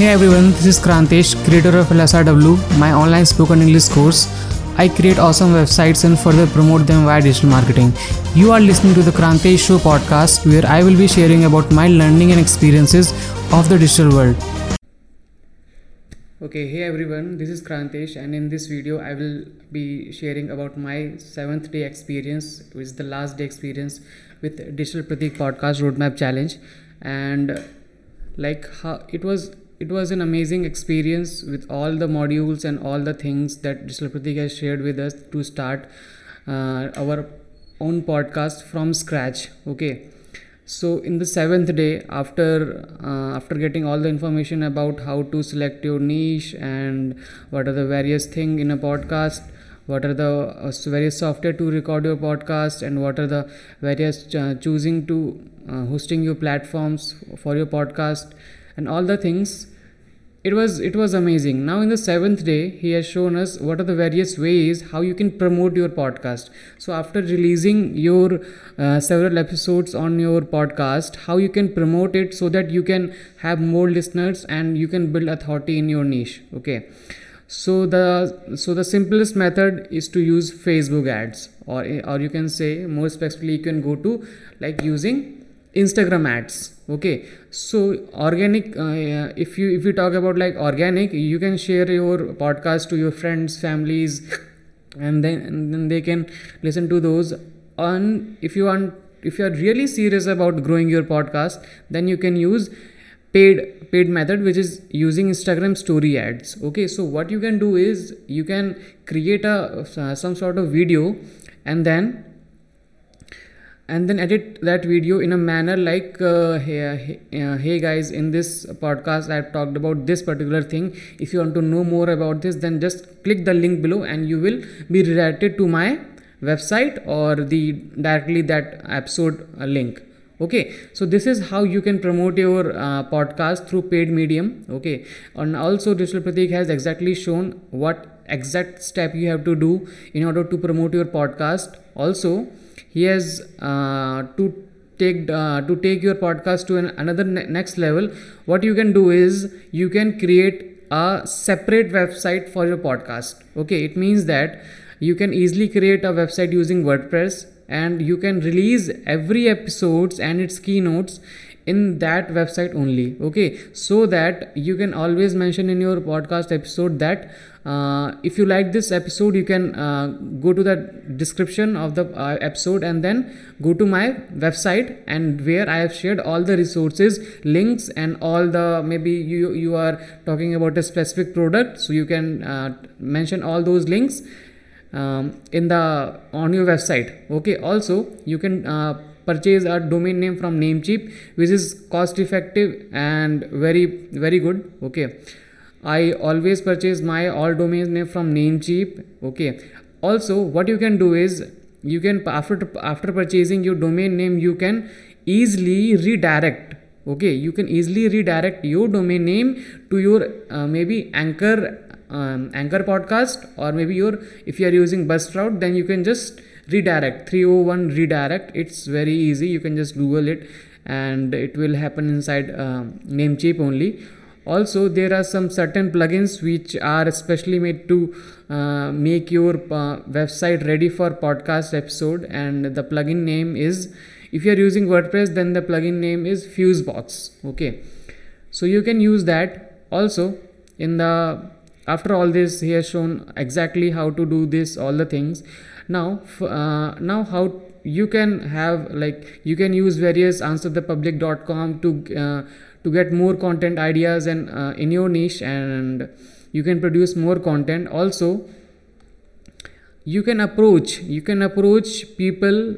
Hey everyone, this is Krantesh, creator of LSRW, my online spoken English course. I create awesome websites and further promote them via digital marketing. You are listening to the Krantesh Show podcast where I will be sharing about my learning and experiences of the digital world. Okay, hey everyone, this is Krantesh and in this video I will be sharing about my 7th day experience, which is the last day experience with Digital Pratik podcast roadmap challenge and like how it was it was an amazing experience with all the modules and all the things that Digital Pratik has shared with us to start uh, our own podcast from scratch. Okay, so in the seventh day, after uh, after getting all the information about how to select your niche and what are the various thing in a podcast, what are the uh, various software to record your podcast, and what are the various uh, choosing to uh, hosting your platforms for your podcast and all the things it was it was amazing. Now in the seventh day he has shown us what are the various ways how you can promote your podcast. So after releasing your uh, several episodes on your podcast how you can promote it so that you can have more listeners and you can build authority in your niche okay? So the so the simplest method is to use facebook ads or or you can say more specifically you can go to like using instagram ads okay? So organic uh, if you if you talk about like organic you can share your podcast to your friends families and then and then they can listen to those. On if you want if you are really serious about growing your podcast then you can use paid paid method which is using instagram story ads okay? So what you can do is you can create a uh, some sort of video and then and then edit that video in a manner like uh, hey, uh, hey guys in this podcast i've talked about this particular thing. If you want to know more about this then just click the link below and you will be redirected to my website or the directly that episode uh, link. Okay? So this is how you can promote your uh, podcast through paid medium. Okay? And also digital pratik has exactly shown what exact step you have to do in order to promote your podcast. Also he has uh, to take uh, to take your podcast to an, another ne- next level. What you can do is you can create a separate website for your podcast. Okay it means that you can easily create a website using wordpress and you can release every episodes and its keynotes in that website only okay? So that you can always mention in your podcast episode that uh, if you like this episode you can uh, go to the description of the uh, episode and then go to my website and where i have shared all the resources links and all the maybe you you are talking about a specific product so you can uh, mention all those links um, in the on your website okay? Also you can uh, purchase a domain name from namecheap which is cost effective and very very good okay. I always purchase my all domain name from namecheap okay. Also what you can do is you can after after purchasing your domain name you can easily redirect okay. You can easily redirect your domain name to your uh, maybe anchor um, anchor podcast or maybe your if you are using buzzsprout then you can just redirect 301 redirect. It's very easy. You can just google it and it will happen inside uh, namecheap only. Also there are some certain plugins which are especially made to uh, make your uh, website ready for podcast episode. And the plugin name is if you are using wordpress then the plugin name is fusebox. Okay. So you can use that. Also in the after all this he has shown exactly how to do this all the things now uh, now how you can have like you can use various answerthepublic.com to uh, to get more content ideas and uh, in your niche and you can produce more content. Also you can approach you can approach people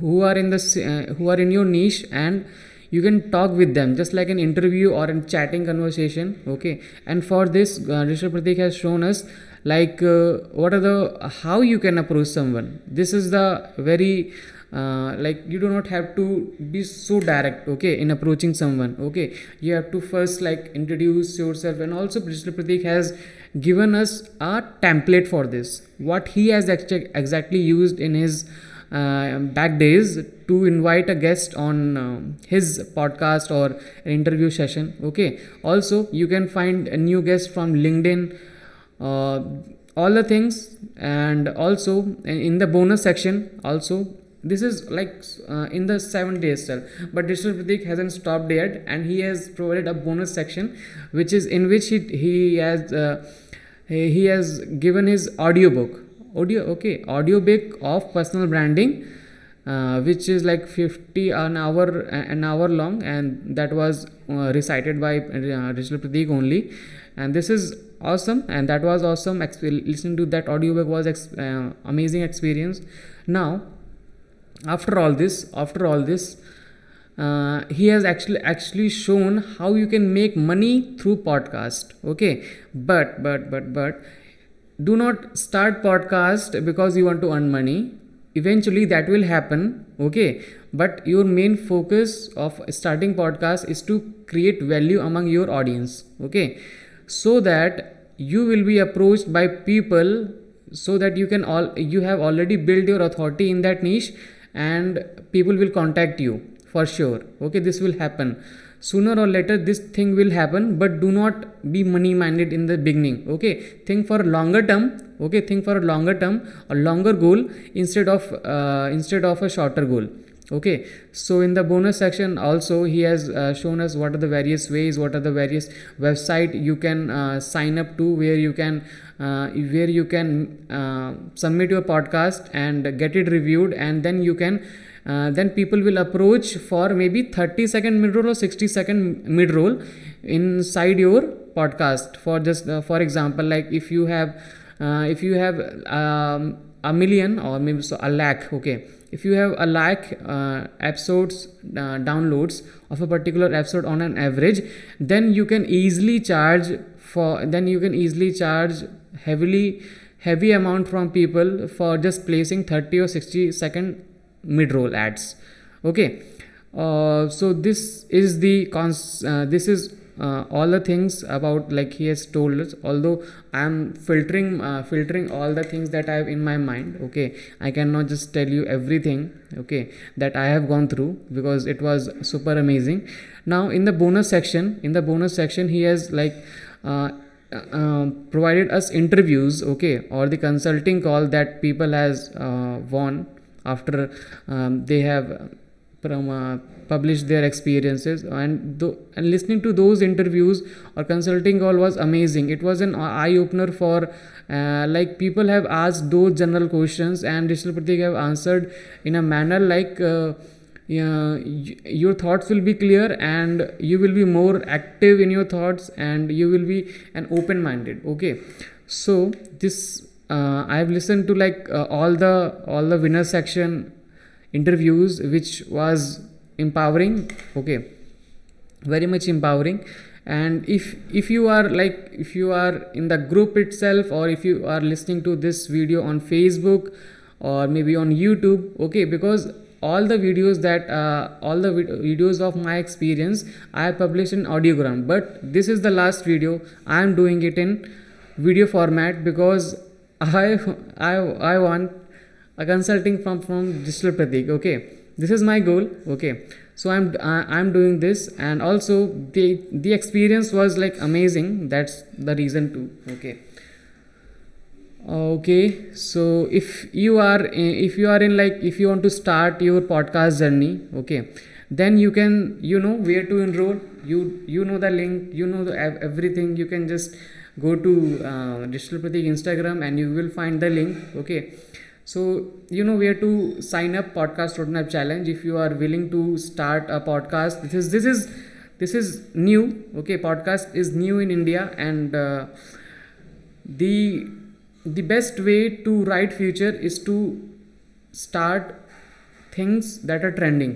who are in the uh, who are in your niche and you can talk with them just like an interview or a chatting conversation okay? And for this uh, Digital Pratik has shown us like uh, what are the how you can approach someone. This is the very uh, like you do not have to be so direct okay in approaching someone okay? You have to first like introduce yourself and also Digital Pratik has given us a template for this. What he has actually exactly used in his back days to invite a guest on uh, his podcast or an interview session okay? Also you can find a new guest from linkedin uh, all the things. And also in the bonus section also this is like uh, in the seven days itself. But digital pratik hasn't stopped yet and he has provided a bonus section which is in which he, he has uh, he has given his audiobook audio okay audiobook of personal branding uh, which is like 50 an hour an hour long and that was uh, recited by uh, digital pratik only. And this is awesome and that was awesome Exp- listening to that audiobook was ex- uh, amazing experience. Now after all this after all this uh, he has actually actually shown how you can make money through podcast okay? But but but but do not start podcast because you want to earn money. Eventually that will happen okay? But your main focus of starting podcast is to create value among your audience okay? So that you will be approached by people so that you can all you have already built your authority in that niche and people will contact you for sure okay? This will happen sooner or later this thing will happen but do not be money minded in the beginning okay? Think for a longer term okay? Think for a longer term a longer goal instead of uh, instead of a shorter goal okay? So in the bonus section also he has uh, shown us what are the various ways what are the various website you can uh, sign up to where you can uh, where you can uh, submit your podcast and get it reviewed and then you can uh, then people will approach for maybe 30 second mid roll or 60 second mid roll inside your podcast. For just uh, for example like if you have if you have um, a million or maybe so a lakh okay. If you have a lakh uh, episodes uh, downloads of a particular episode on an average then you can easily charge for then you can easily charge heavily heavy amount from people for just placing 30 or 60 second mid roll ads. Okay. Uh, so this is the cons uh, this is uh, all the things about like he has told us. Although i am filtering uh, filtering all the things that i have in my mind okay. I cannot just tell you everything okay that i have gone through because it was super amazing. Now in the bonus section in the bonus section he has like uh, uh provided us interviews okay or the consulting call that people has uh, won after um, they have from uh, publish their experiences. And th- and listening to those interviews or consulting all was amazing. It was an eye opener for uh, like people have asked those general questions and digital pratik have answered in a manner like uh, yeah, your thoughts will be clear and you will be more active in your thoughts and you will be an open minded okay. So this uh, i have listened to like uh, all the all the winner section interviews which was empowering okay very much empowering. And if if you are like if you are in the group itself or if you are listening to this video on facebook or maybe on youtube okay because all the videos that uh, all the vid- videos of my experience i published in audiogram. But this is the last video. I am doing it in video format because i i i want a consulting from from digital pratik okay? This is my goal okay? So i'm uh, i'm doing this and also the the experience was like amazing. That's the reason too okay? Okay so if you are if you are in like if you want to start your podcast journey okay? Then you can you know where to enroll. You you know the link you know the, everything. You can just go to uh, digital pratik instagram and you will find the link okay? So you know where to sign up podcast roadmap challenge if you are willing to start a podcast. This is this is this is new okay? Podcast is new in india and uh, the the best way to write future is to start things that are trending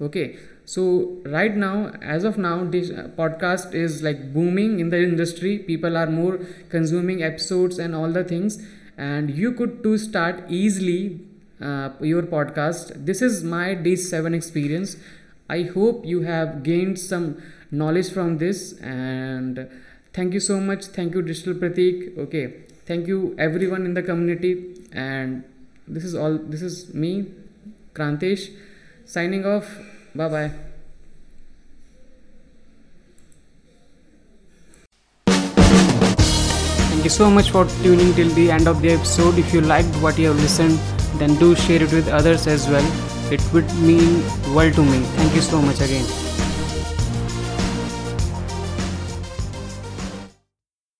okay so right now as of now this podcast is like booming in the industry. People are more consuming episodes and all the things. And you could to start easily uh, your podcast. This is my day 7 experience. I hope you have gained some knowledge from this. And thank you so much. Thank you digital pratik. Okay. Thank you everyone in the community. And this is all this is me Krantesh signing off. Bye bye. Thank you so much for tuning till the end of the episode. If you liked what you have listened, then do share it with others as well. It would mean world to me. Thank you so much again.